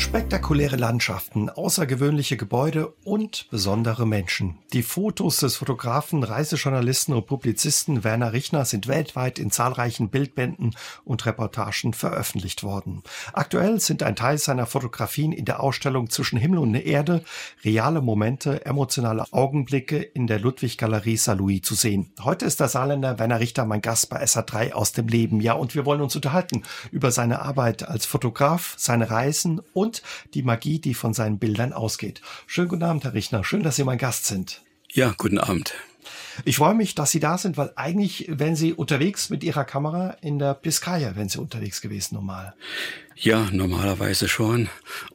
Spektakuläre Landschaften, außergewöhnliche Gebäude und besondere Menschen. Die Fotos des Fotografen, Reisejournalisten und Publizisten Werner Richner sind weltweit in zahlreichen Bildbänden und Reportagen veröffentlicht worden. Aktuell sind ein Teil seiner Fotografien in der Ausstellung Zwischen Himmel und Erde reale Momente, emotionale Augenblicke in der Ludwig-Galerie Saint-Louis zu sehen. Heute ist der Saarländer Werner Richter mein Gast bei SA3 aus dem Leben. Ja, und wir wollen uns unterhalten über seine Arbeit als Fotograf, seine Reisen und und die Magie, die von seinen Bildern ausgeht. Schönen guten Abend, Herr Richner. Schön, dass Sie mein Gast sind. Ja, guten Abend. Ich freue mich, dass Sie da sind, weil eigentlich, wenn Sie unterwegs mit Ihrer Kamera in der Biskaya, wenn Sie unterwegs gewesen normal. Ja, normalerweise schon.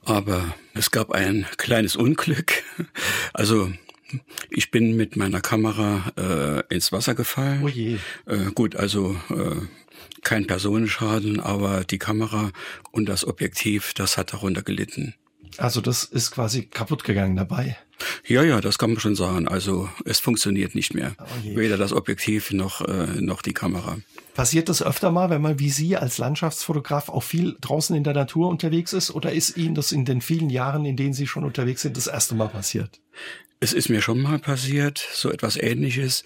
Aber es gab ein kleines Unglück. Also ich bin mit meiner Kamera äh, ins Wasser gefallen. Oh je. Äh, gut, also äh, kein Personenschaden, aber die Kamera und das Objektiv, das hat darunter gelitten. Also das ist quasi kaputt gegangen dabei. Ja, ja, das kann man schon sagen. Also es funktioniert nicht mehr. Oh Weder das Objektiv noch, äh, noch die Kamera. Passiert das öfter mal, wenn man wie Sie als Landschaftsfotograf auch viel draußen in der Natur unterwegs ist? Oder ist Ihnen das in den vielen Jahren, in denen Sie schon unterwegs sind, das erste Mal passiert? Es ist mir schon mal passiert, so etwas ähnliches.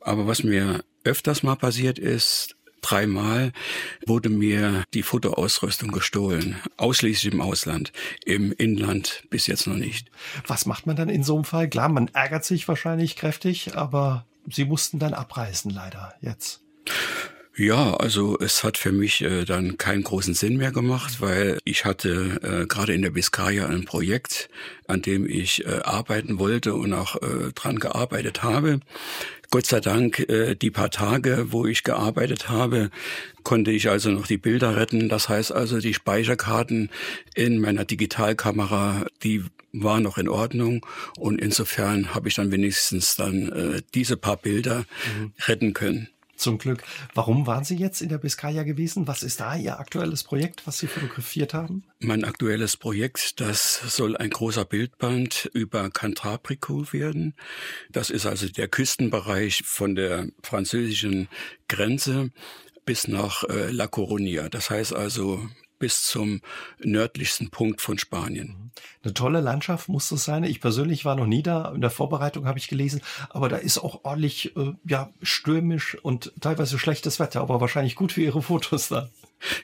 Aber was mir öfters mal passiert ist, Dreimal wurde mir die Fotoausrüstung gestohlen, ausschließlich im Ausland, im Inland bis jetzt noch nicht. Was macht man dann in so einem Fall? Klar, man ärgert sich wahrscheinlich kräftig, aber Sie mussten dann abreißen leider jetzt. Ja, also es hat für mich äh, dann keinen großen Sinn mehr gemacht, weil ich hatte äh, gerade in der Biskaya ein Projekt, an dem ich äh, arbeiten wollte und auch äh, dran gearbeitet habe. Gott sei Dank, äh, die paar Tage, wo ich gearbeitet habe, konnte ich also noch die Bilder retten. Das heißt also, die Speicherkarten in meiner Digitalkamera, die war noch in Ordnung und insofern habe ich dann wenigstens dann äh, diese paar Bilder mhm. retten können. Zum Glück. Warum waren Sie jetzt in der Biskaya gewesen? Was ist da Ihr aktuelles Projekt, was Sie fotografiert haben? Mein aktuelles Projekt, das soll ein großer Bildband über Cantabrico werden. Das ist also der Küstenbereich von der französischen Grenze bis nach äh, La Coruña. Das heißt also bis zum nördlichsten Punkt von Spanien. Mhm. Eine tolle Landschaft muss das sein. Ich persönlich war noch nie da. In der Vorbereitung habe ich gelesen, aber da ist auch ordentlich äh, ja stürmisch und teilweise schlechtes Wetter, aber wahrscheinlich gut für Ihre Fotos dann.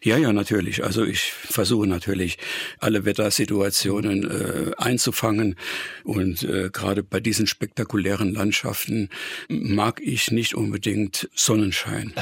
Ja, ja, natürlich. Also ich versuche natürlich alle Wettersituationen äh, einzufangen und äh, gerade bei diesen spektakulären Landschaften mag ich nicht unbedingt Sonnenschein.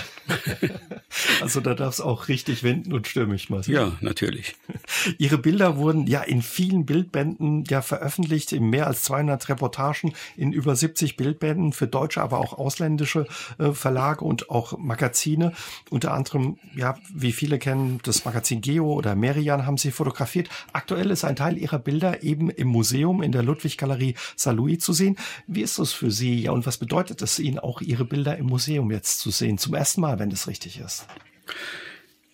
also da darf es auch richtig wenden und stürmisch mal sein. Ja, natürlich. Ihre Bilder wurden ja in vielen Bildbänden ja veröffentlicht, in mehr als 200 Reportagen, in über 70 Bildbänden für deutsche, aber auch ausländische äh, Verlage und auch Magazine. Unter anderem, ja, wie viele kennen das Magazin Geo oder Merian haben sie fotografiert. Aktuell ist ein Teil ihrer Bilder eben im Museum in der Ludwig-Galerie Saint-Louis zu sehen. Wie ist das für Sie und was bedeutet es Ihnen auch, Ihre Bilder im Museum jetzt zu sehen? Zum ersten Mal, wenn das richtig ist.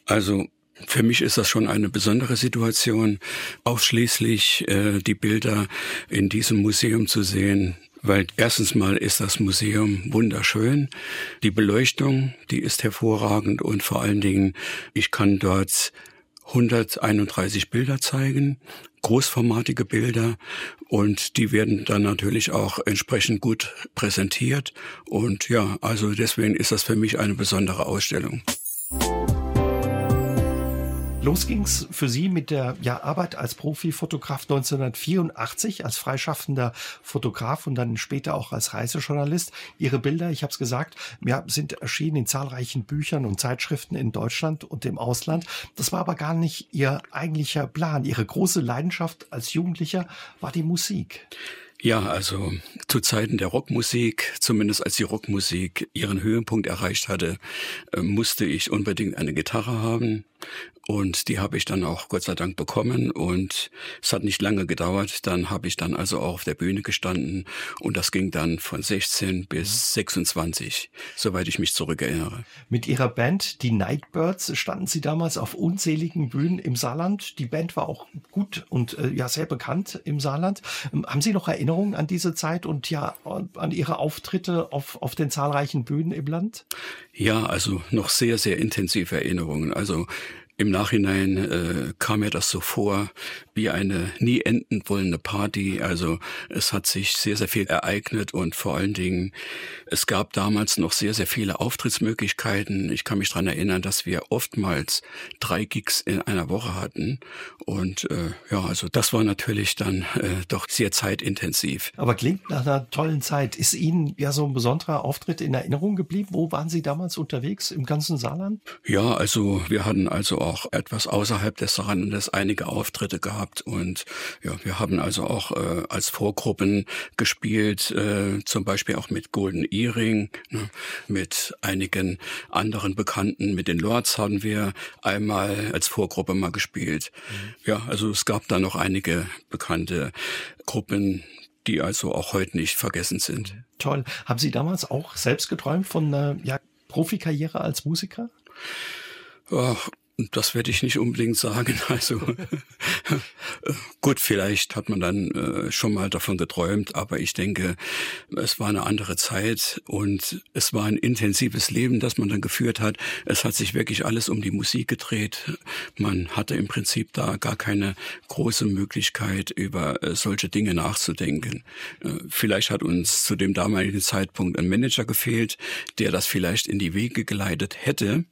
Also für mich ist das schon eine besondere Situation, ausschließlich äh, die Bilder in diesem Museum zu sehen. Weil erstens mal ist das Museum wunderschön. Die Beleuchtung, die ist hervorragend und vor allen Dingen, ich kann dort 131 Bilder zeigen, großformatige Bilder und die werden dann natürlich auch entsprechend gut präsentiert und ja, also deswegen ist das für mich eine besondere Ausstellung. Los ging's für Sie mit der ja, Arbeit als Profifotograf 1984 als freischaffender Fotograf und dann später auch als Reisejournalist. Ihre Bilder, ich habe es gesagt, ja, sind erschienen in zahlreichen Büchern und Zeitschriften in Deutschland und im Ausland. Das war aber gar nicht Ihr eigentlicher Plan. Ihre große Leidenschaft als Jugendlicher war die Musik. Ja, also zu Zeiten der Rockmusik, zumindest als die Rockmusik ihren Höhepunkt erreicht hatte, äh, musste ich unbedingt eine Gitarre haben. Und die habe ich dann auch Gott sei Dank bekommen. Und es hat nicht lange gedauert. Dann habe ich dann also auch auf der Bühne gestanden. Und das ging dann von 16 bis 26, soweit ich mich zurückerinnere. Mit Ihrer Band, die Nightbirds, standen Sie damals auf unzähligen Bühnen im Saarland. Die Band war auch gut und äh, ja sehr bekannt im Saarland. Ähm, haben Sie noch Erinnerungen an diese Zeit und ja an Ihre Auftritte auf, auf den zahlreichen Bühnen im Land? Ja, also noch sehr, sehr intensive Erinnerungen. Also im Nachhinein äh, kam mir das so vor wie eine nie enden wollende Party. Also es hat sich sehr, sehr viel ereignet und vor allen Dingen, es gab damals noch sehr, sehr viele Auftrittsmöglichkeiten. Ich kann mich dran erinnern, dass wir oftmals drei Gigs in einer Woche hatten. Und äh, ja, also das war natürlich dann äh, doch sehr zeitintensiv. Aber klingt nach einer tollen Zeit. Ist Ihnen ja so ein besonderer Auftritt in Erinnerung geblieben? Wo waren Sie damals unterwegs im ganzen Saarland? Ja, also wir hatten also auch etwas außerhalb des Saarlandes einige Auftritte gehabt und ja, wir haben also auch äh, als Vorgruppen gespielt, äh, zum Beispiel auch mit Golden Earring, ne, mit einigen anderen Bekannten, mit den Lords haben wir einmal als Vorgruppe mal gespielt. Mhm. Ja, also es gab da noch einige bekannte Gruppen, die also auch heute nicht vergessen sind. Toll. Haben Sie damals auch selbst geträumt von einer ja, Profikarriere als Musiker? Ach, das werde ich nicht unbedingt sagen. Also gut, vielleicht hat man dann äh, schon mal davon geträumt, aber ich denke, es war eine andere Zeit und es war ein intensives Leben, das man dann geführt hat. Es hat sich wirklich alles um die Musik gedreht. Man hatte im Prinzip da gar keine große Möglichkeit, über äh, solche Dinge nachzudenken. Äh, vielleicht hat uns zu dem damaligen Zeitpunkt ein Manager gefehlt, der das vielleicht in die Wege geleitet hätte.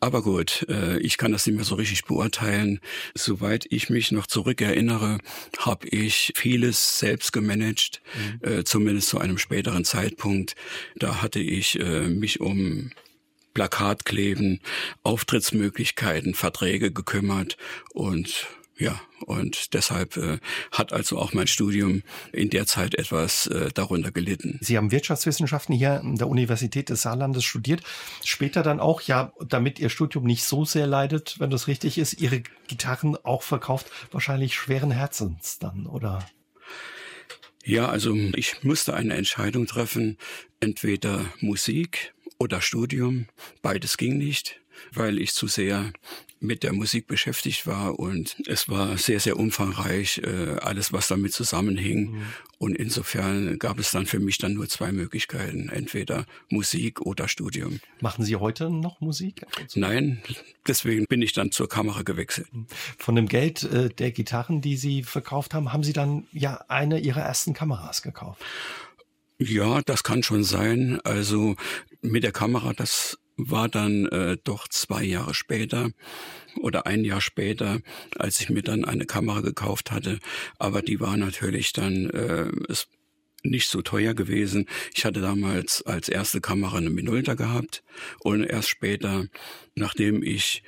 Aber gut, äh, ich kann das nicht mehr so richtig beurteilen. Soweit ich mich noch zurückerinnere, habe ich vieles selbst gemanagt, mhm. Äh, zumindest zu einem späteren Zeitpunkt. Da hatte ich äh, mich um Plakatkleben, Auftrittsmöglichkeiten, Verträge gekümmert und ja, und deshalb äh, hat also auch mein Studium in der Zeit etwas äh, darunter gelitten. Sie haben Wirtschaftswissenschaften hier an der Universität des Saarlandes studiert. Später dann auch, ja, damit Ihr Studium nicht so sehr leidet, wenn das richtig ist, Ihre Gitarren auch verkauft, wahrscheinlich schweren Herzens dann, oder? Ja, also ich musste eine Entscheidung treffen, entweder Musik oder Studium. Beides ging nicht weil ich zu sehr mit der Musik beschäftigt war und es war sehr, sehr umfangreich, äh, alles, was damit zusammenhing. Mhm. Und insofern gab es dann für mich dann nur zwei Möglichkeiten, entweder Musik oder Studium. Machen Sie heute noch Musik? Nein, deswegen bin ich dann zur Kamera gewechselt. Mhm. Von dem Geld äh, der Gitarren, die Sie verkauft haben, haben Sie dann ja eine Ihrer ersten Kameras gekauft? Ja, das kann schon sein. Also mit der Kamera, das war dann äh, doch zwei Jahre später oder ein Jahr später, als ich mir dann eine Kamera gekauft hatte. Aber die war natürlich dann, äh, es nicht so teuer gewesen. Ich hatte damals als erste Kamera eine Minolta gehabt und erst später, nachdem ich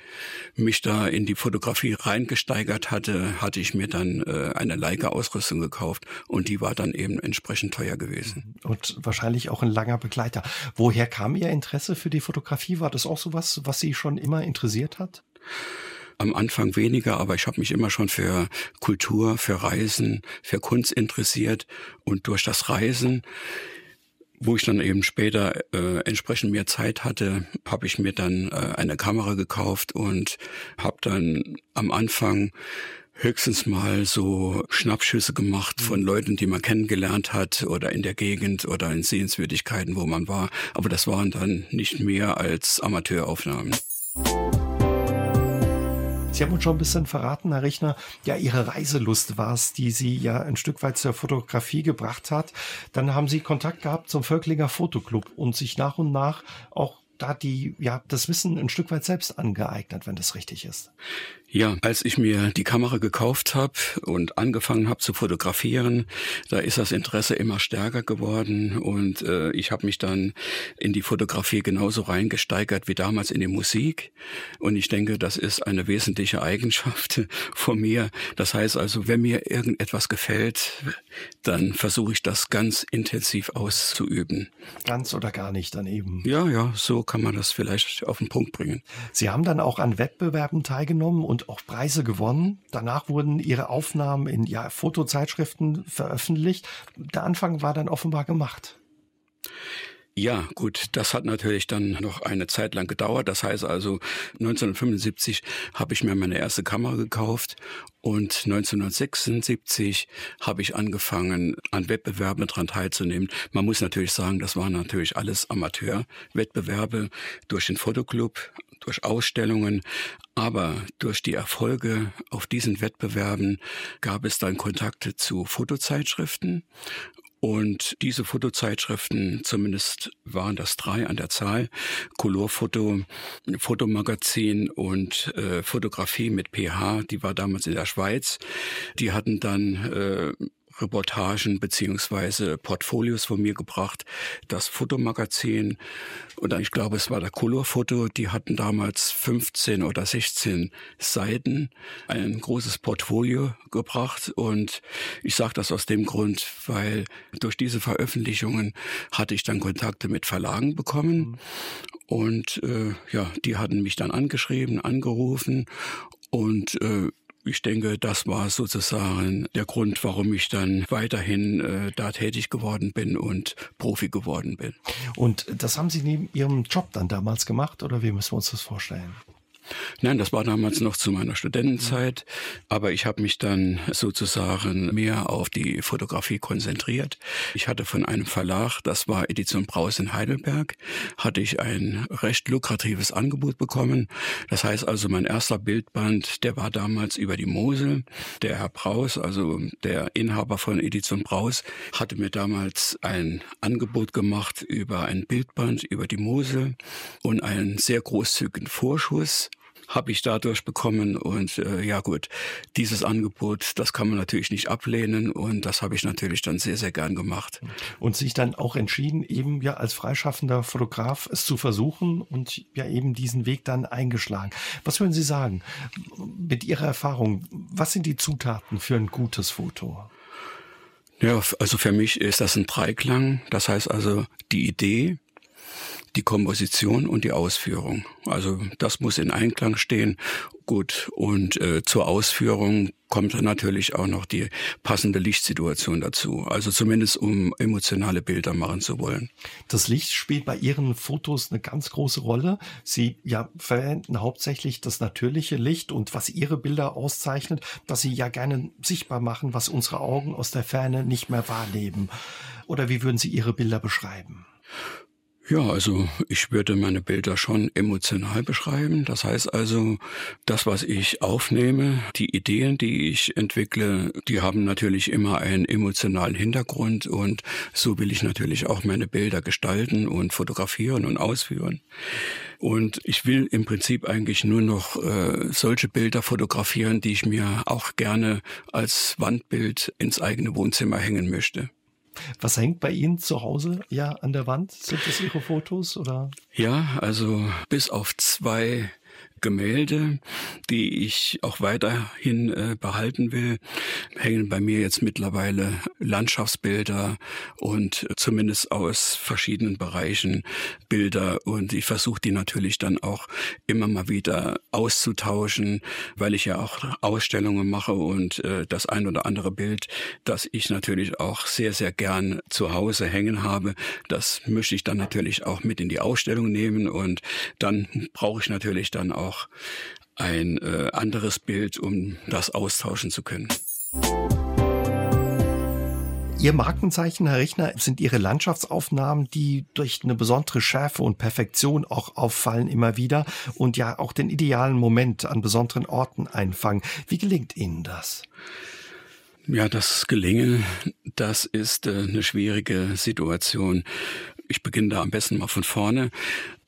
mich da in die Fotografie reingesteigert hatte, hatte ich mir dann äh, eine Leica-Ausrüstung gekauft und die war dann eben entsprechend teuer gewesen. Und wahrscheinlich auch ein langer Begleiter. Woher kam Ihr Interesse für die Fotografie? War das auch so was, was Sie schon immer interessiert hat? Am Anfang weniger, aber ich habe mich immer schon für Kultur, für Reisen, für Kunst interessiert und durch das Reisen wo ich dann eben später äh, entsprechend mehr Zeit hatte, habe ich mir dann äh, eine Kamera gekauft und habe dann am Anfang höchstens mal so Schnappschüsse gemacht von mhm. Leuten, die man kennengelernt hat oder in der Gegend oder in Sehenswürdigkeiten, wo man war. Aber das waren dann nicht mehr als Amateuraufnahmen. Sie haben uns schon ein bisschen verraten, Herr Rechner, ja, Ihre Reiselust war es, die Sie ja ein Stück weit zur Fotografie gebracht hat. Dann haben Sie Kontakt gehabt zum Völklinger Fotoclub und sich nach und nach auch da die, ja, das Wissen ein Stück weit selbst angeeignet, wenn das richtig ist. Ja, als ich mir die Kamera gekauft habe und angefangen habe zu fotografieren, da ist das Interesse immer stärker geworden und äh, ich habe mich dann in die Fotografie genauso reingesteigert wie damals in die Musik. Und ich denke, das ist eine wesentliche Eigenschaft von mir. Das heißt also, wenn mir irgendetwas gefällt, dann versuche ich das ganz intensiv auszuüben. Ganz oder gar nicht dann eben. Ja, ja, so kann man das vielleicht auf den Punkt bringen. Sie haben dann auch an Wettbewerben teilgenommen und auch Preise gewonnen. Danach wurden ihre Aufnahmen in ja, Fotozeitschriften veröffentlicht. Der Anfang war dann offenbar gemacht. Ja, gut, das hat natürlich dann noch eine Zeit lang gedauert. Das heißt also, 1975 habe ich mir meine erste Kamera gekauft und 1976 habe ich angefangen, an Wettbewerben daran teilzunehmen. Man muss natürlich sagen, das waren natürlich alles Amateurwettbewerbe durch den Fotoclub, durch Ausstellungen, aber durch die Erfolge auf diesen Wettbewerben gab es dann Kontakte zu Fotozeitschriften und diese Fotozeitschriften, zumindest waren das drei an der Zahl, Colorfoto, Fotomagazin und äh, Fotografie mit PH, die war damals in der Schweiz, die hatten dann äh, Reportagen beziehungsweise Portfolios von mir gebracht. Das Fotomagazin oder ich glaube, es war der Colorfoto, die hatten damals 15 oder 16 Seiten, ein großes Portfolio gebracht. Und ich sage das aus dem Grund, weil durch diese Veröffentlichungen hatte ich dann Kontakte mit Verlagen bekommen. Und äh, ja, die hatten mich dann angeschrieben, angerufen. Und äh, ich denke, das war sozusagen der Grund, warum ich dann weiterhin äh, da tätig geworden bin und Profi geworden bin. Und das haben Sie neben Ihrem Job dann damals gemacht oder wie müssen wir uns das vorstellen? Nein, das war damals noch zu meiner Studentenzeit, aber ich habe mich dann sozusagen mehr auf die Fotografie konzentriert. Ich hatte von einem Verlag, das war Edition Braus in Heidelberg, hatte ich ein recht lukratives Angebot bekommen. Das heißt also, mein erster Bildband, der war damals über die Mosel. Der Herr Braus, also der Inhaber von Edition Braus, hatte mir damals ein Angebot gemacht über ein Bildband über die Mosel und einen sehr großzügigen Vorschuss habe ich dadurch bekommen. Und äh, ja gut, dieses Angebot, das kann man natürlich nicht ablehnen und das habe ich natürlich dann sehr, sehr gern gemacht. Und sich dann auch entschieden, eben ja als freischaffender Fotograf es zu versuchen und ja eben diesen Weg dann eingeschlagen. Was würden Sie sagen mit Ihrer Erfahrung? Was sind die Zutaten für ein gutes Foto? Ja, also für mich ist das ein Dreiklang. Das heißt also die Idee, die Komposition und die Ausführung. Also das muss in Einklang stehen. Gut, und äh, zur Ausführung kommt dann natürlich auch noch die passende Lichtsituation dazu. Also zumindest um emotionale Bilder machen zu wollen. Das Licht spielt bei Ihren Fotos eine ganz große Rolle. Sie ja verwenden hauptsächlich das natürliche Licht und was Ihre Bilder auszeichnet, dass Sie ja gerne sichtbar machen, was unsere Augen aus der Ferne nicht mehr wahrnehmen. Oder wie würden Sie Ihre Bilder beschreiben? Ja, also ich würde meine Bilder schon emotional beschreiben. Das heißt also, das, was ich aufnehme, die Ideen, die ich entwickle, die haben natürlich immer einen emotionalen Hintergrund und so will ich natürlich auch meine Bilder gestalten und fotografieren und ausführen. Und ich will im Prinzip eigentlich nur noch äh, solche Bilder fotografieren, die ich mir auch gerne als Wandbild ins eigene Wohnzimmer hängen möchte. Was hängt bei Ihnen zu Hause ja an der Wand? Sind das Ihre Fotos oder? Ja, also bis auf zwei Gemälde, die ich auch weiterhin äh, behalten will, hängen bei mir jetzt mittlerweile Landschaftsbilder und zumindest aus verschiedenen Bereichen Bilder. Und ich versuche die natürlich dann auch immer mal wieder auszutauschen, weil ich ja auch Ausstellungen mache und äh, das ein oder andere Bild, das ich natürlich auch sehr, sehr gern zu Hause hängen habe, das möchte ich dann natürlich auch mit in die Ausstellung nehmen. Und dann brauche ich natürlich dann auch auch ein äh, anderes Bild, um das austauschen zu können. Ihr Markenzeichen, Herr Richner, sind Ihre Landschaftsaufnahmen, die durch eine besondere Schärfe und Perfektion auch auffallen immer wieder und ja auch den idealen Moment an besonderen Orten einfangen. Wie gelingt Ihnen das? Ja, das Gelingen, das ist äh, eine schwierige Situation. Ich beginne da am besten mal von vorne.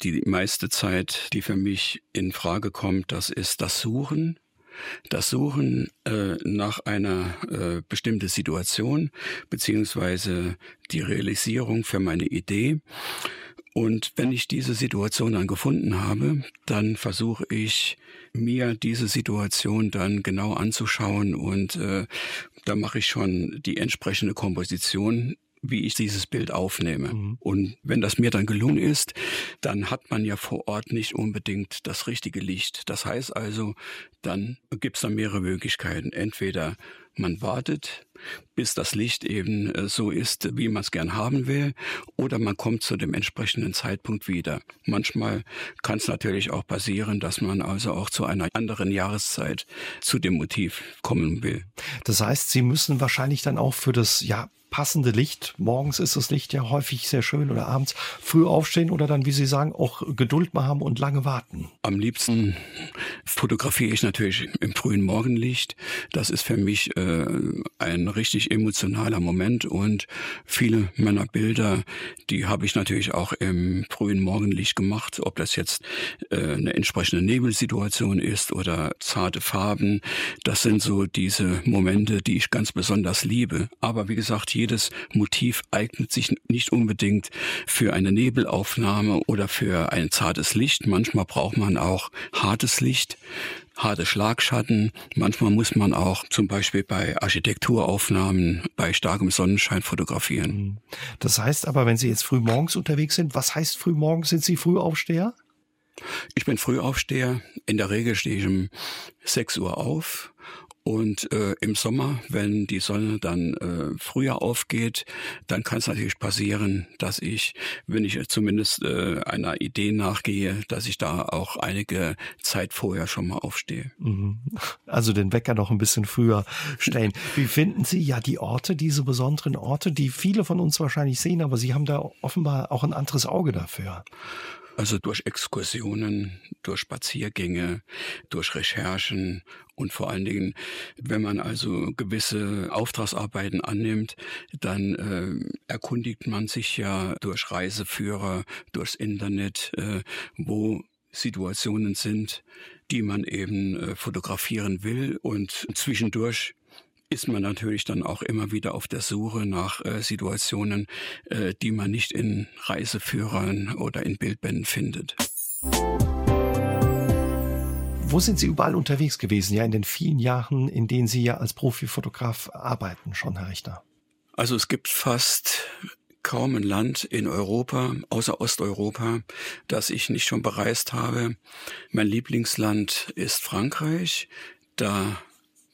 Die meiste Zeit, die für mich in Frage kommt, das ist das Suchen das Suchen äh, nach einer äh, bestimmten Situation beziehungsweise die Realisierung für meine Idee. Und wenn ich diese Situation dann gefunden habe, dann versuche ich mir diese Situation dann genau anzuschauen und äh, da mache ich schon die entsprechende Komposition wie ich dieses Bild aufnehme. Mhm. Und wenn das mir dann gelungen ist, dann hat man ja vor Ort nicht unbedingt das richtige Licht. Das heißt also, dann gibt es da mehrere Möglichkeiten. Entweder man wartet, bis das Licht eben äh, so ist, wie man es gern haben will, oder man kommt zu dem entsprechenden Zeitpunkt wieder. Manchmal kann es natürlich auch passieren, dass man also auch zu einer anderen Jahreszeit zu dem Motiv kommen will. Das heißt, Sie müssen wahrscheinlich dann auch für das ja passende Licht. Morgens ist das Licht ja häufig sehr schön oder abends früh aufstehen oder dann, wie Sie sagen, auch Geduld mal haben und lange warten. Am liebsten fotografiere ich natürlich im frühen Morgenlicht. Das ist für mich äh, ein richtig emotionaler Moment und viele meiner Bilder, die habe ich natürlich auch im frühen Morgenlicht gemacht, ob das jetzt äh, eine entsprechende Nebelsituation ist oder zarte Farben. Das sind so diese Momente, die ich ganz besonders liebe. Aber wie gesagt, jedes Motiv eignet sich nicht unbedingt für eine Nebelaufnahme oder für ein zartes Licht. Manchmal braucht man auch hartes Licht harte Schlagschatten. Manchmal muss man auch zum Beispiel bei Architekturaufnahmen bei starkem Sonnenschein fotografieren. Mhm. Das heißt aber, wenn Sie jetzt früh morgens unterwegs sind, was heißt früh morgens? Sind Sie Frühaufsteher? Ich bin Frühaufsteher. In der Regel stehe ich um 6 Uhr auf und äh, im Sommer, wenn die Sonne dann äh, früher aufgeht, dann kann es natürlich passieren, dass ich, wenn ich zumindest äh, einer Idee nachgehe, dass ich da auch einige Zeit vorher schon mal aufstehe. Mhm. Also den Wecker noch ein bisschen früher stellen. Wie finden Sie ja die Orte, diese besonderen Orte, die viele von uns wahrscheinlich sehen, aber Sie haben da offenbar auch ein anderes Auge dafür. Also durch Exkursionen, durch Spaziergänge, durch Recherchen und vor allen Dingen, wenn man also gewisse Auftragsarbeiten annimmt, dann äh, erkundigt man sich ja durch Reiseführer, durchs Internet, äh, wo Situationen sind, die man eben äh, fotografieren will. Und zwischendurch ist man natürlich dann auch immer wieder auf der Suche nach äh, Situationen, äh, die man nicht in Reiseführern oder in Bildbänden findet. Wo sind Sie überall unterwegs gewesen, ja, in den vielen Jahren, in denen Sie ja als Profifotograf arbeiten, schon, Herr Richter? Also es gibt fast kaum ein Land in Europa, außer Osteuropa, das ich nicht schon bereist habe. Mein Lieblingsland ist Frankreich. Da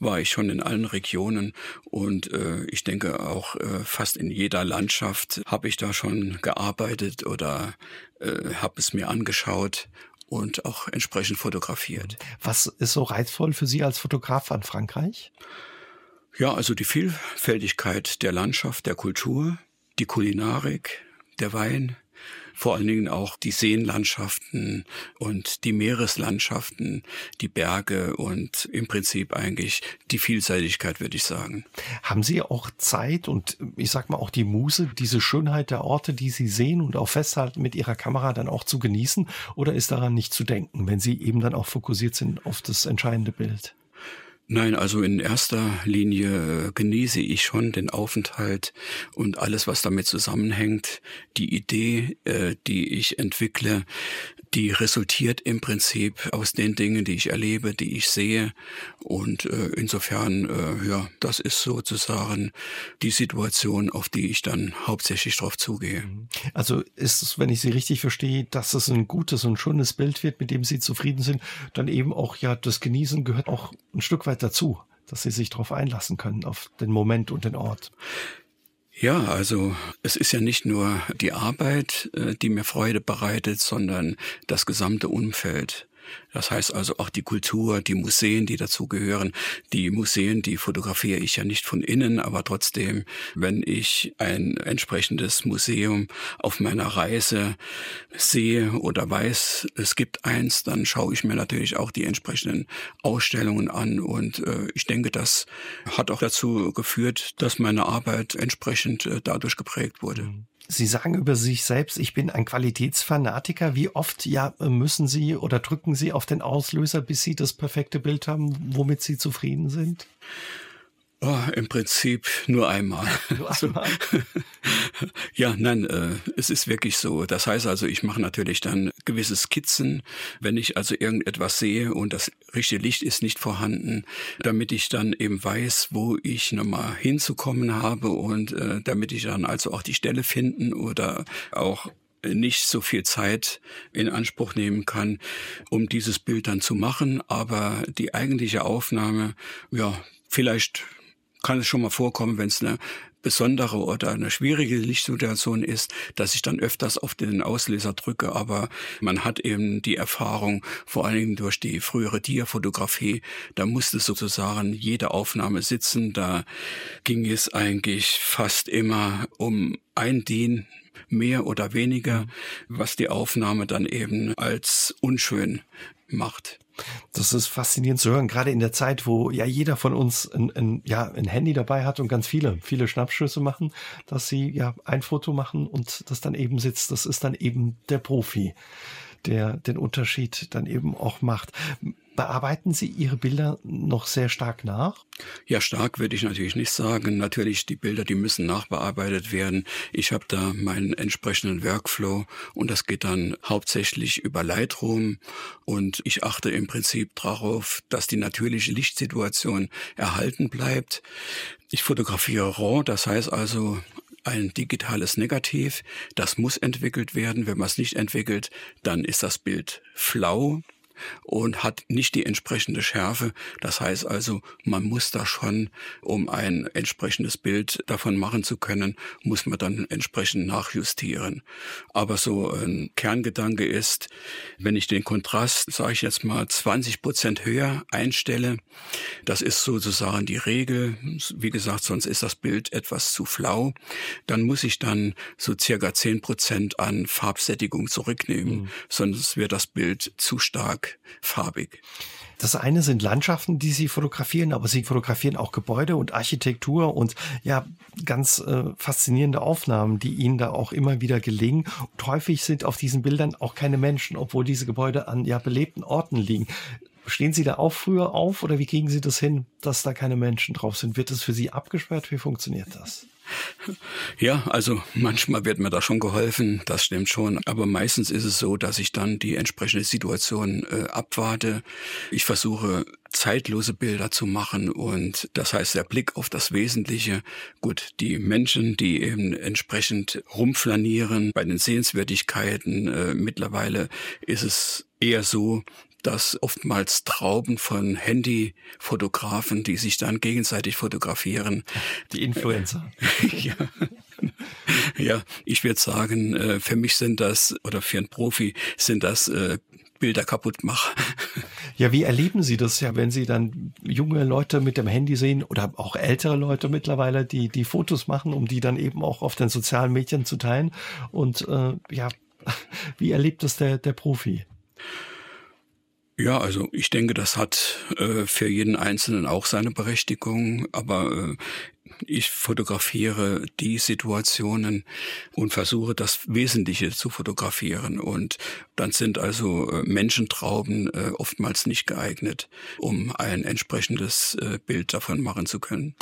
war ich schon in allen Regionen und äh, ich denke auch äh, fast in jeder Landschaft habe ich da schon gearbeitet oder äh, habe es mir angeschaut und auch entsprechend fotografiert. Was ist so reizvoll für Sie als Fotograf an Frankreich? Ja, also die Vielfältigkeit der Landschaft, der Kultur, die Kulinarik, der Wein, vor allen Dingen auch die Seenlandschaften und die Meereslandschaften, die Berge und im Prinzip eigentlich die Vielseitigkeit, würde ich sagen. Haben Sie auch Zeit und ich sag mal auch die Muse, diese Schönheit der Orte, die Sie sehen und auch festhalten mit Ihrer Kamera dann auch zu genießen? Oder ist daran nicht zu denken, wenn Sie eben dann auch fokussiert sind auf das entscheidende Bild? Nein, also in erster Linie äh, genieße ich schon den Aufenthalt und alles, was damit zusammenhängt. Die Idee, äh, die ich entwickle, die resultiert im Prinzip aus den Dingen, die ich erlebe, die ich sehe. Und äh, insofern, ja, das ist sozusagen die Situation, auf die ich dann hauptsächlich drauf zugehe. Mhm. Also ist es, wenn ich Sie richtig verstehe, dass es ein gutes und schönes Bild wird, mit dem Sie zufrieden sind, dann eben auch ja das Genießen gehört auch ein Stück weit dazu, dass sie sich darauf einlassen können, auf den Moment und den Ort. Ja, also es ist ja nicht nur die Arbeit, äh, die mir Freude bereitet, sondern das gesamte Umfeld. Das heißt also auch die Kultur, die Museen, die dazugehören. Die Museen, die fotografiere ich ja nicht von innen, aber trotzdem, wenn ich ein entsprechendes Museum auf meiner Reise sehe oder weiß, es gibt eins, dann schaue ich mir natürlich auch die entsprechenden Ausstellungen an und äh, ich denke, das hat auch dazu geführt, dass meine Arbeit entsprechend äh, dadurch geprägt wurde. Mhm. Sie sagen über sich selbst, ich bin ein Qualitätsfanatiker. Wie oft ja müssen Sie oder drücken Sie auf den Auslöser, bis Sie das perfekte Bild haben, womit Sie zufrieden sind? Oh, Im Prinzip nur einmal. Nur einmal? ja, nein, äh, es ist wirklich so. Das heißt also, ich mache natürlich dann gewisse Skizzen, wenn ich also irgendetwas sehe und das richtige Licht ist nicht vorhanden, damit ich dann eben weiß, wo ich nochmal hinzukommen habe und äh, damit ich dann also auch die Stelle finden oder auch nicht so viel Zeit in Anspruch nehmen kann, um dieses Bild dann zu machen. Aber die eigentliche Aufnahme, ja, vielleicht kann es schon mal vorkommen, wenn es eine besondere oder eine schwierige Lichtsituation ist, dass ich dann öfters auf den Auslöser drücke. Aber man hat eben die Erfahrung, vor allen Dingen durch die frühere Dia-Fotografie, da musste sozusagen jede Aufnahme sitzen. Da ging es eigentlich fast immer um ein DIN mehr oder weniger, was die Aufnahme dann eben als unschön macht. Das ist faszinierend zu hören, gerade in der Zeit, wo ja jeder von uns ein, ein, ja, ein Handy dabei hat und ganz viele, viele Schnappschüsse machen, dass sie ja ein Foto machen und das dann eben sitzt. Das ist dann eben der Profi, der den Unterschied dann eben auch macht. Bearbeiten Sie Ihre Bilder noch sehr stark nach? Ja, stark würde ich natürlich nicht sagen. Natürlich, die Bilder, die müssen nachbearbeitet werden. Ich habe da meinen entsprechenden Workflow und das geht dann hauptsächlich über Lightroom und ich achte im Prinzip darauf, dass die natürliche Lichtsituation erhalten bleibt. Ich fotografiere RAW, das heißt also ein digitales Negativ. Das muss entwickelt werden. Wenn man es nicht entwickelt, dann ist das Bild flau und hat nicht die entsprechende Schärfe. Das heißt also, man muss da schon, um ein entsprechendes Bild davon machen zu können, muss man dann entsprechend nachjustieren. Aber so ein Kerngedanke ist, wenn ich den Kontrast, sage ich jetzt mal, 20 Prozent höher einstelle, das ist sozusagen die Regel. Wie gesagt, sonst ist das Bild etwas zu flau. Dann muss ich dann so circa 10 Prozent an Farbsättigung zurücknehmen, mhm. sonst wird das Bild zu stark farbig. Das eine sind Landschaften, die Sie fotografieren, aber Sie fotografieren auch Gebäude und Architektur und ja, ganz äh, faszinierende Aufnahmen, die Ihnen da auch immer wieder gelingen. Und häufig sind auf diesen Bildern auch keine Menschen, obwohl diese Gebäude an ja belebten Orten liegen. Stehen Sie da auch früher auf oder wie kriegen Sie das hin, dass da keine Menschen drauf sind? Wird das für Sie abgesperrt? Wie funktioniert das? Ja, also manchmal wird mir da schon geholfen, das stimmt schon. Aber meistens ist es so, dass ich dann die entsprechende Situation äh, abwarte. Ich versuche zeitlose Bilder zu machen und das heißt der Blick auf das Wesentliche. Gut, die Menschen, die eben entsprechend rumflanieren bei den Sehenswürdigkeiten, äh, mittlerweile ist es eher so, dass oftmals Trauben von Handyfotografen, die sich dann gegenseitig fotografieren. Die Influencer. ja. ja, ich würde sagen, äh, für mich sind das, oder für einen Profi sind das äh, Bilder kaputt mache. Ja, wie erleben Sie das ja, wenn Sie dann junge Leute mit dem Handy sehen oder auch ältere Leute mittlerweile, die die Fotos machen, um die dann eben auch auf den sozialen Medien zu teilen? Und äh, ja, wie erlebt das der, der Profi? Ja, also ich denke, das hat äh, für jeden Einzelnen auch seine Berechtigung, aber äh, ich fotografiere die Situationen und versuche das Wesentliche zu fotografieren. Und dann sind also äh, Menschentrauben äh, oftmals nicht geeignet, um ein entsprechendes äh, Bild davon machen zu können.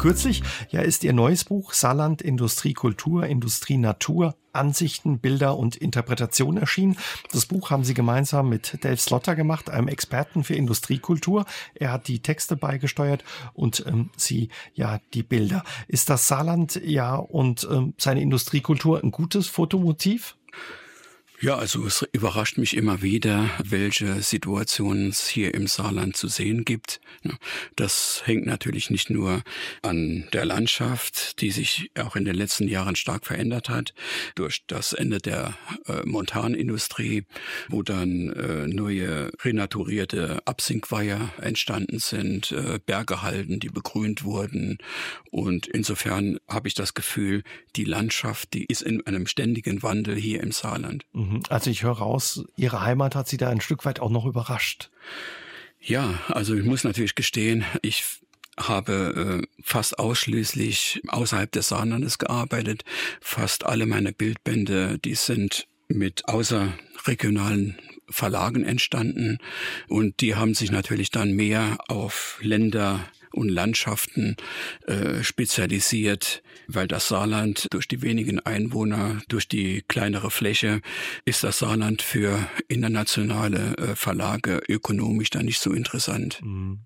Kürzlich ja ist ihr neues Buch Saarland Industrie Kultur, Industrie Natur, Ansichten, Bilder und Interpretation erschienen. Das Buch haben sie gemeinsam mit Dave Slotter gemacht, einem Experten für Industriekultur. Er hat die Texte beigesteuert und ähm, sie ja die Bilder. Ist das Saarland ja und ähm, seine Industriekultur ein gutes Fotomotiv? Ja, also es überrascht mich immer wieder, welche Situationen es hier im Saarland zu sehen gibt. Das hängt natürlich nicht nur an der Landschaft, die sich auch in den letzten Jahren stark verändert hat, durch das Ende der äh, Montanindustrie, wo dann äh, neue renaturierte Absinkweiher entstanden sind, äh, Bergehalden, die begrünt wurden. Und insofern habe ich das Gefühl, die Landschaft, die ist in einem ständigen Wandel hier im Saarland. Mhm. Mhm. Also ich höre raus, Ihre Heimat hat Sie da ein Stück weit auch noch überrascht. Ja, also ich muss natürlich gestehen, ich habe äh, fast ausschließlich außerhalb des Saarlandes gearbeitet. Fast alle meine Bildbände, die sind mit außerregionalen Verlagen entstanden und die haben sich natürlich dann mehr auf Länder und Landschaften äh, spezialisiert, weil das Saarland durch die wenigen Einwohner, durch die kleinere Fläche, ist das Saarland für internationale äh, Verlage ökonomisch dann nicht so interessant. Mhm.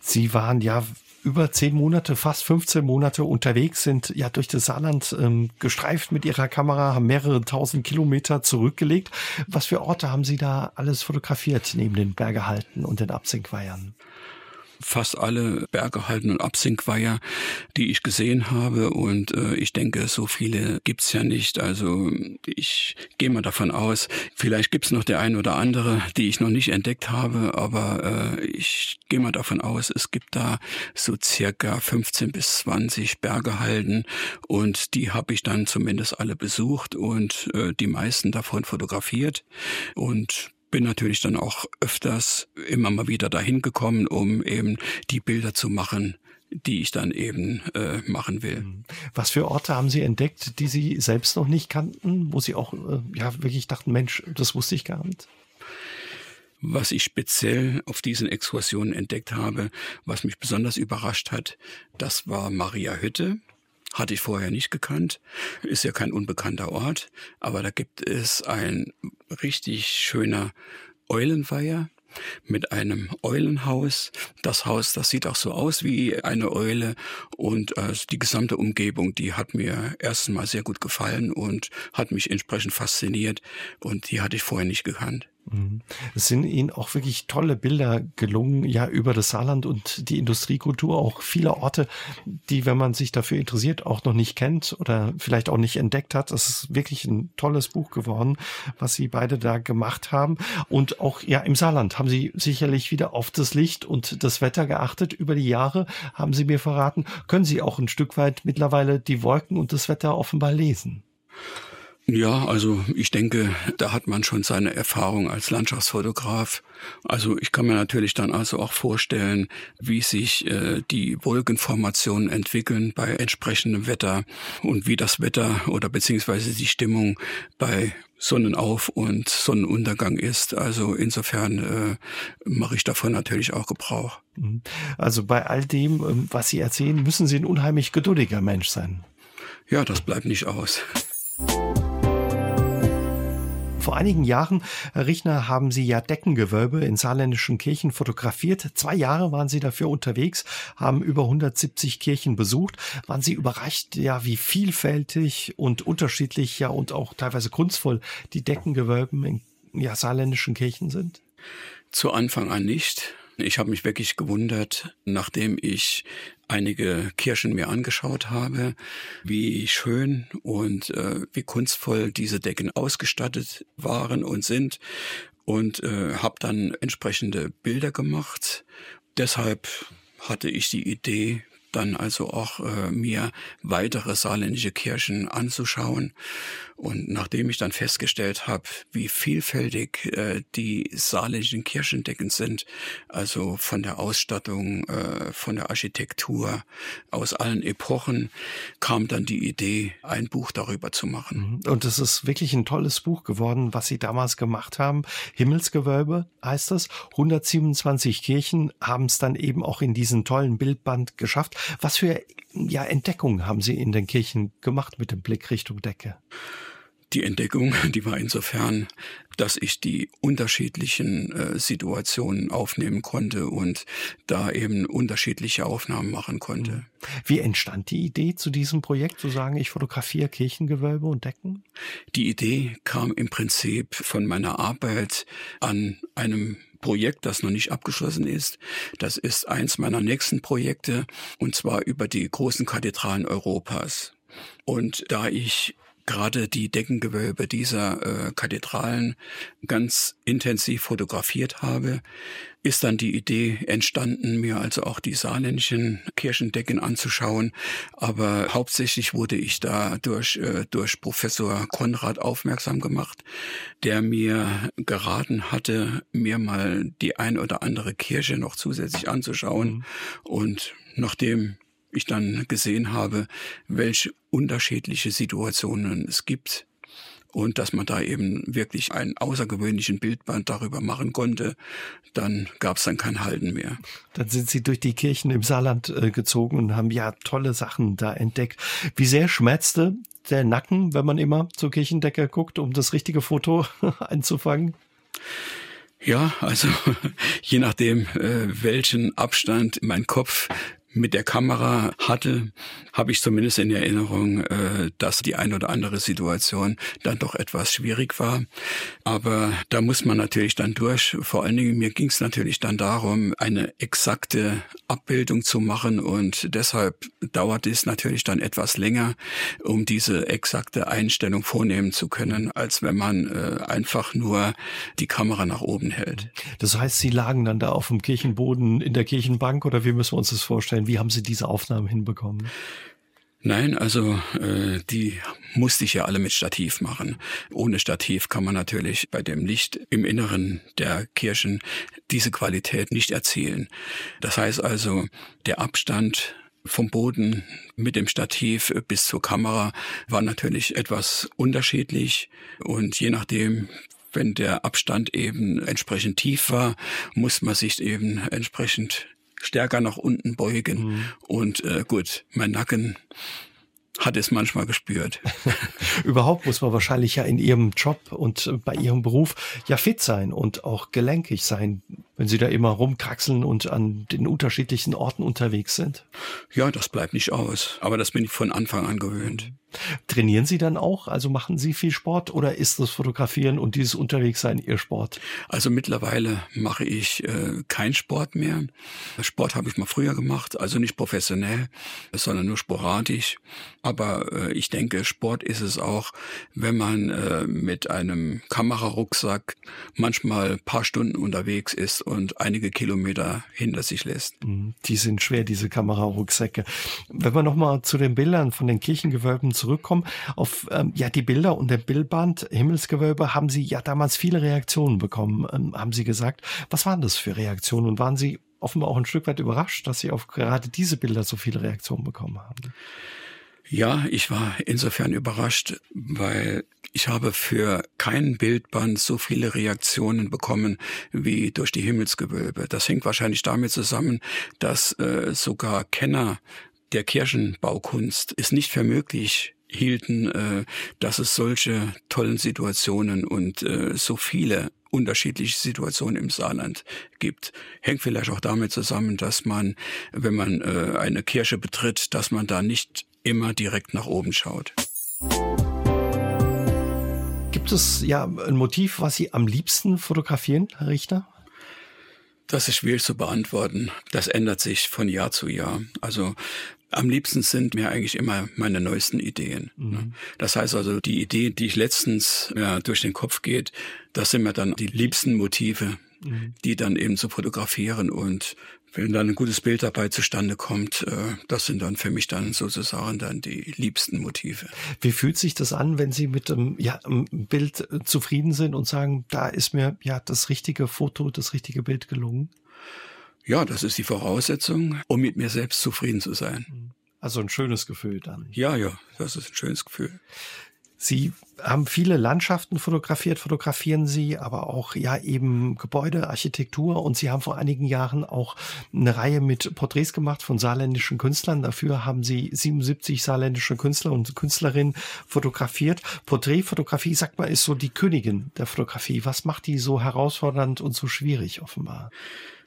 Sie waren ja über zehn Monate, fast 15 Monate unterwegs, sind ja durch das Saarland ähm, gestreift mit ihrer Kamera, haben mehrere tausend Kilometer zurückgelegt. Was für Orte haben Sie da alles fotografiert neben den Bergehalten und den Absinkweihern? Fast alle Bergehalten und Absinkweiher, die ich gesehen habe. Und äh, ich denke, so viele gibt's ja nicht. Also ich gehe mal davon aus, vielleicht gibt's noch der ein oder andere, die ich noch nicht entdeckt habe. Aber äh, ich gehe mal davon aus, es gibt da so circa 15 bis 20 Bergehalden. Und die habe ich dann zumindest alle besucht und äh, die meisten davon fotografiert. Und bin natürlich dann auch öfters immer mal wieder dahin gekommen, um eben die Bilder zu machen, die ich dann eben äh, machen will. Mhm. Was für Orte haben Sie entdeckt, die Sie selbst noch nicht kannten, wo Sie auch äh, ja wirklich dachten, Mensch, das wusste ich gar nicht? Was ich speziell auf diesen Exkursionen entdeckt habe, was mich besonders überrascht hat, das war Maria Hütte. Hatte ich vorher nicht gekannt. Ist ja kein unbekannter Ort, aber da gibt es ein richtig schöner Eulenweiher mit einem Eulenhaus. Das Haus, das sieht auch so aus wie eine Eule und äh, die gesamte Umgebung, die hat mir erstens mal sehr gut gefallen und hat mich entsprechend fasziniert und die hatte ich vorher nicht gekannt. Mhm. Es sind Ihnen auch wirklich tolle Bilder gelungen, ja, über das Saarland und die Industriekultur, auch viele Orte, die, wenn man sich dafür interessiert, auch noch nicht kennt oder vielleicht auch nicht entdeckt hat. Das ist wirklich ein tolles Buch geworden, was Sie beide da gemacht haben. Und auch, ja, im Saarland haben Sie sicherlich wieder auf das Licht und das Wetter geachtet. Über die Jahre haben Sie mir verraten, können Sie auch ein Stück weit mittlerweile die Wolken und das Wetter offenbar lesen. Ja, also ich denke, da hat man schon seine Erfahrung als Landschaftsfotograf. Also ich kann mir natürlich dann also auch vorstellen, wie sich äh, die Wolkenformationen entwickeln bei entsprechendem Wetter und wie das Wetter oder beziehungsweise die Stimmung bei Sonnenauf- und Sonnenuntergang ist. Also insofern äh, mache ich davon natürlich auch Gebrauch. Mhm. Also bei all dem, ähm, was Sie erzählen, müssen Sie ein unheimlich geduldiger Mensch sein. Ja, das bleibt nicht aus. Vor einigen Jahren, Herr Richner, haben Sie ja Deckengewölbe in saarländischen Kirchen fotografiert. Zwei Jahre waren Sie dafür unterwegs, haben über 170 Kirchen besucht. Waren Sie überrascht, ja, wie vielfältig und unterschiedlich, ja, und auch teilweise kunstvoll die Deckengewölben in ja, saarländischen Kirchen sind? Zu Anfang an nicht. Ich habe mich wirklich gewundert, nachdem ich einige Kirchen mir angeschaut habe, wie schön und äh, wie kunstvoll diese Decken ausgestattet waren und sind und äh, habe dann entsprechende Bilder gemacht. Deshalb hatte ich die Idee, dann also auch äh, mir weitere saarländische Kirchen anzuschauen. Und nachdem ich dann festgestellt habe, wie vielfältig äh, die saarländischen Kirchendecken sind, also von der Ausstattung, äh, von der Architektur, aus allen Epochen, kam dann die Idee, ein Buch darüber zu machen. Mhm. Und es ist wirklich ein tolles Buch geworden, was Sie damals gemacht haben. Himmelsgewölbe heißt es. 127 Kirchen haben es dann eben auch in diesen tollen Bildband geschafft. Was für ja, Entdeckungen haben Sie in den Kirchen gemacht mit dem Blick Richtung Decke? Die Entdeckung, die war insofern, dass ich die unterschiedlichen äh, Situationen aufnehmen konnte und da eben unterschiedliche Aufnahmen machen konnte. Mhm. Wie entstand die Idee zu diesem Projekt, zu sagen, ich fotografiere Kirchengewölbe und Decken? Die Idee kam im Prinzip von meiner Arbeit an einem Projekt, das noch nicht abgeschlossen ist. Das ist eins meiner nächsten Projekte und zwar über die großen Kathedralen Europas. Und da ich gerade die Deckengewölbe dieser äh, Kathedralen ganz intensiv fotografiert habe, ist dann die Idee entstanden, mir also auch die saarländischen Kirchendecken anzuschauen. Aber hauptsächlich wurde ich da durch, äh, durch Professor Konrad aufmerksam gemacht, der mir geraten hatte, mir mal die ein oder andere Kirche noch zusätzlich anzuschauen. Mhm. Und nachdem ich dann gesehen habe, welche unterschiedliche Situationen es gibt und dass man da eben wirklich einen außergewöhnlichen Bildband darüber machen konnte, dann gab es dann kein Halten mehr. Dann sind Sie durch die Kirchen im Saarland äh, gezogen und haben ja tolle Sachen da entdeckt. Wie sehr schmerzte der Nacken, wenn man immer zur Kirchendecke guckt, um das richtige Foto einzufangen? Ja, also je nachdem, äh, welchen Abstand mein Kopf mit der Kamera hatte, habe ich zumindest in Erinnerung, äh, dass die ein oder andere Situation dann doch etwas schwierig war. Aber da muss man natürlich dann durch. Vor allen Dingen, mir ging es natürlich dann darum, eine exakte Abbildung zu machen und deshalb dauert es natürlich dann etwas länger, um diese exakte Einstellung vornehmen zu können, als wenn man äh, einfach nur die Kamera nach oben hält. Das heißt, Sie lagen dann da auf dem Kirchenboden in der Kirchenbank oder wie müssen wir uns das vorstellen? Wie haben Sie diese Aufnahmen hinbekommen? Nein, also äh, die musste ich ja alle mit Stativ machen. Ohne Stativ kann man natürlich bei dem Licht im Inneren der Kirchen diese Qualität nicht erzielen. Das heißt also, der Abstand vom Boden mit dem Stativ bis zur Kamera war natürlich etwas unterschiedlich und je nachdem, wenn der Abstand eben entsprechend tief war, muss man sich eben entsprechend stärker nach unten beugen. Mhm. Und äh, gut, mein Nacken hat es manchmal gespürt. Überhaupt muss man wahrscheinlich ja in ihrem Job und bei ihrem Beruf ja fit sein und auch gelenkig sein, wenn sie da immer rumkraxeln und an den unterschiedlichen Orten unterwegs sind. Ja, das bleibt nicht aus. Aber das bin ich von Anfang an gewöhnt. Trainieren Sie dann auch? Also machen Sie viel Sport oder ist das Fotografieren und dieses Unterwegssein Ihr Sport? Also mittlerweile mache ich äh, keinen Sport mehr. Sport habe ich mal früher gemacht, also nicht professionell, sondern nur sporadisch. Aber äh, ich denke, Sport ist es auch, wenn man äh, mit einem Kamerarucksack manchmal paar Stunden unterwegs ist und einige Kilometer hinter sich lässt. Mhm. Die sind schwer, diese Kamerarucksäcke. Wenn wir nochmal zu den Bildern von den Kirchengewölben zurückkommen, auf ähm, ja die Bilder und der Bildband Himmelsgewölbe haben Sie ja damals viele Reaktionen bekommen, ähm, haben Sie gesagt. Was waren das für Reaktionen und waren Sie offenbar auch ein Stück weit überrascht, dass Sie auf gerade diese Bilder so viele Reaktionen bekommen haben? Ja, ich war insofern überrascht, weil ich habe für kein Bildband so viele Reaktionen bekommen wie durch die Himmelsgewölbe. Das hängt wahrscheinlich damit zusammen, dass äh, sogar Kenner der Kirchenbaukunst es nicht für möglich hielten, äh, dass es solche tollen Situationen und äh, so viele unterschiedliche Situationen im Saarland gibt. Hängt vielleicht auch damit zusammen, dass man, wenn man äh, eine Kirche betritt, dass man da nicht immer direkt nach oben schaut. Gibt es ja ein Motiv, was Sie am liebsten fotografieren, Herr Richter? Das ist schwierig zu beantworten. Das ändert sich von Jahr zu Jahr. Also am liebsten sind mir eigentlich immer meine neuesten Ideen. Mhm. Das heißt also, die Idee, die ich letztens ja, durch den Kopf geht, das sind mir dann die liebsten Motive, mhm. die dann eben zu fotografieren und wenn dann ein gutes Bild dabei zustande kommt, äh, das sind dann für mich dann sozusagen dann die liebsten Motive. Wie fühlt sich das an, wenn Sie mit dem ja, Bild äh, zufrieden sind und sagen, da ist mir ja das richtige Foto, das richtige Bild gelungen? Ja, das ist die Voraussetzung, um mit mir selbst zufrieden zu sein. Also ein schönes Gefühl dann. Ja, ja, das ist ein schönes Gefühl. Sie haben viele Landschaften fotografiert, fotografieren Sie, aber auch ja eben Gebäude, Architektur und Sie haben vor einigen Jahren auch eine Reihe mit Porträts gemacht von saarländischen Künstlern. Dafür haben Sie 77 saarländische Künstler und Künstlerinnen fotografiert. Porträtfotografie, sagt man, ist so die Königin der Fotografie. Was macht die so herausfordernd und so schwierig offenbar?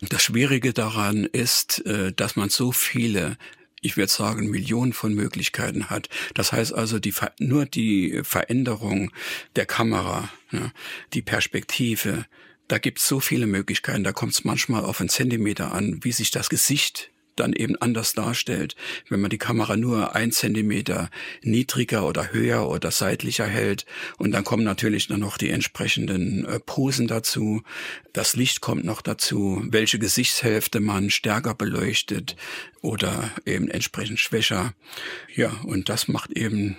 Das Schwierige daran ist, äh, dass man so viele ich würde sagen, Millionen von Möglichkeiten hat. Das heißt also, die, nur die Veränderung der Kamera, die Perspektive, da gibt es so viele Möglichkeiten. Da kommt es manchmal auf einen Zentimeter an, wie sich das Gesicht dann eben anders darstellt, wenn man die Kamera nur ein Zentimeter niedriger oder höher oder seitlicher hält. Und dann kommen natürlich dann noch die entsprechenden äh, Posen dazu. Das Licht kommt noch dazu, welche Gesichtshälfte man stärker beleuchtet oder eben entsprechend schwächer. Ja, und das macht eben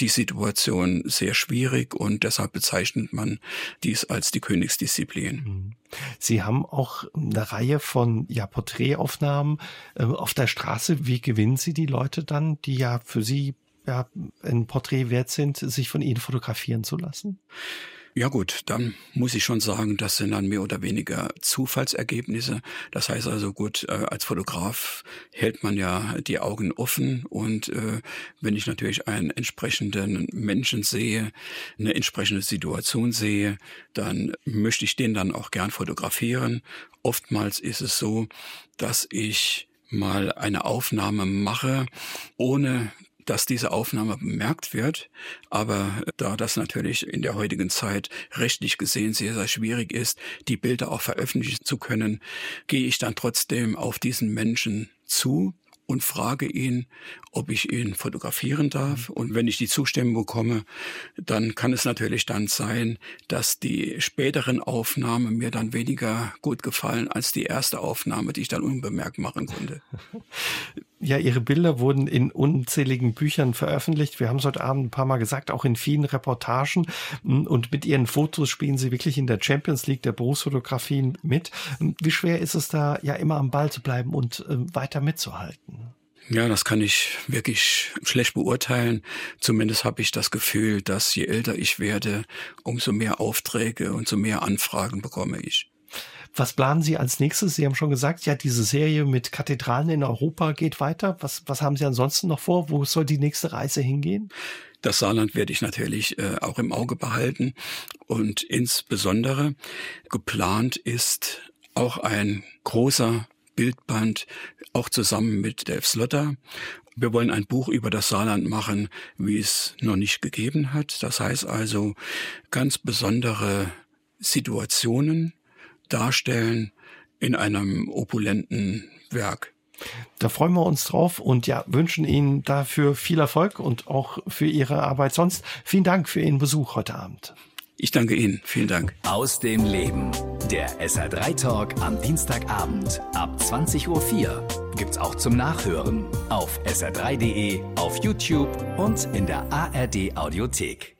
die Situation sehr schwierig und deshalb bezeichnet man dies als die Königsdisziplin. Mhm. Sie haben auch eine Reihe von ja, Porträtaufnahmen äh, auf der Straße. Wie gewinnen Sie die Leute dann, die ja für Sie ja, ein Porträt wert sind, sich von Ihnen fotografieren zu lassen? Ja gut, dann muss ich schon sagen, das sind dann mehr oder weniger Zufallsergebnisse. Das heißt also gut, äh, als Fotograf hält man ja die Augen offen und äh, wenn ich natürlich einen entsprechenden Menschen sehe, eine entsprechende Situation sehe, dann möchte ich den dann auch gern fotografieren. Oftmals ist es so, dass ich mal eine Aufnahme mache, ohne dass diese Aufnahme bemerkt wird. Aber da das natürlich in der heutigen Zeit rechtlich gesehen sehr, sehr schwierig ist, die Bilder auch veröffentlichen zu können, gehe ich dann trotzdem auf diesen Menschen zu und frage ihn, ob ich ihn fotografieren darf. Und wenn ich die Zustimmung bekomme, dann kann es natürlich dann sein, dass die späteren Aufnahmen mir dann weniger gut gefallen als die erste Aufnahme, die ich dann unbemerkt machen konnte. Ja, Ihre Bilder wurden in unzähligen Büchern veröffentlicht. Wir haben es heute Abend ein paar Mal gesagt, auch in vielen Reportagen. Und mit Ihren Fotos spielen Sie wirklich in der Champions League der Berufsfotografien mit. Wie schwer ist es da, ja immer am Ball zu bleiben und äh, weiter mitzuhalten? Ja, das kann ich wirklich schlecht beurteilen. Zumindest habe ich das Gefühl, dass je älter ich werde, umso mehr Aufträge und so mehr Anfragen bekomme ich. Was planen Sie als nächstes? Sie haben schon gesagt, ja, diese Serie mit Kathedralen in Europa geht weiter. Was, was haben Sie ansonsten noch vor? Wo soll die nächste Reise hingehen? Das Saarland werde ich natürlich äh, auch im Auge behalten. Und insbesondere geplant ist auch ein großer Bildband, auch zusammen mit Dave Slotter. Wir wollen ein Buch über das Saarland machen, wie es noch nicht gegeben hat. Das heißt also ganz besondere Situationen, darstellen in einem opulenten Werk. Da freuen wir uns drauf und ja, wünschen Ihnen dafür viel Erfolg und auch für Ihre Arbeit sonst. Vielen Dank für Ihren Besuch heute Abend. Ich danke Ihnen. Vielen Dank. Aus dem Leben. Der SR3 Talk am Dienstagabend ab 20.04 Uhr gibt's auch zum Nachhören auf sr3.de, auf YouTube und in der ARD Audiothek.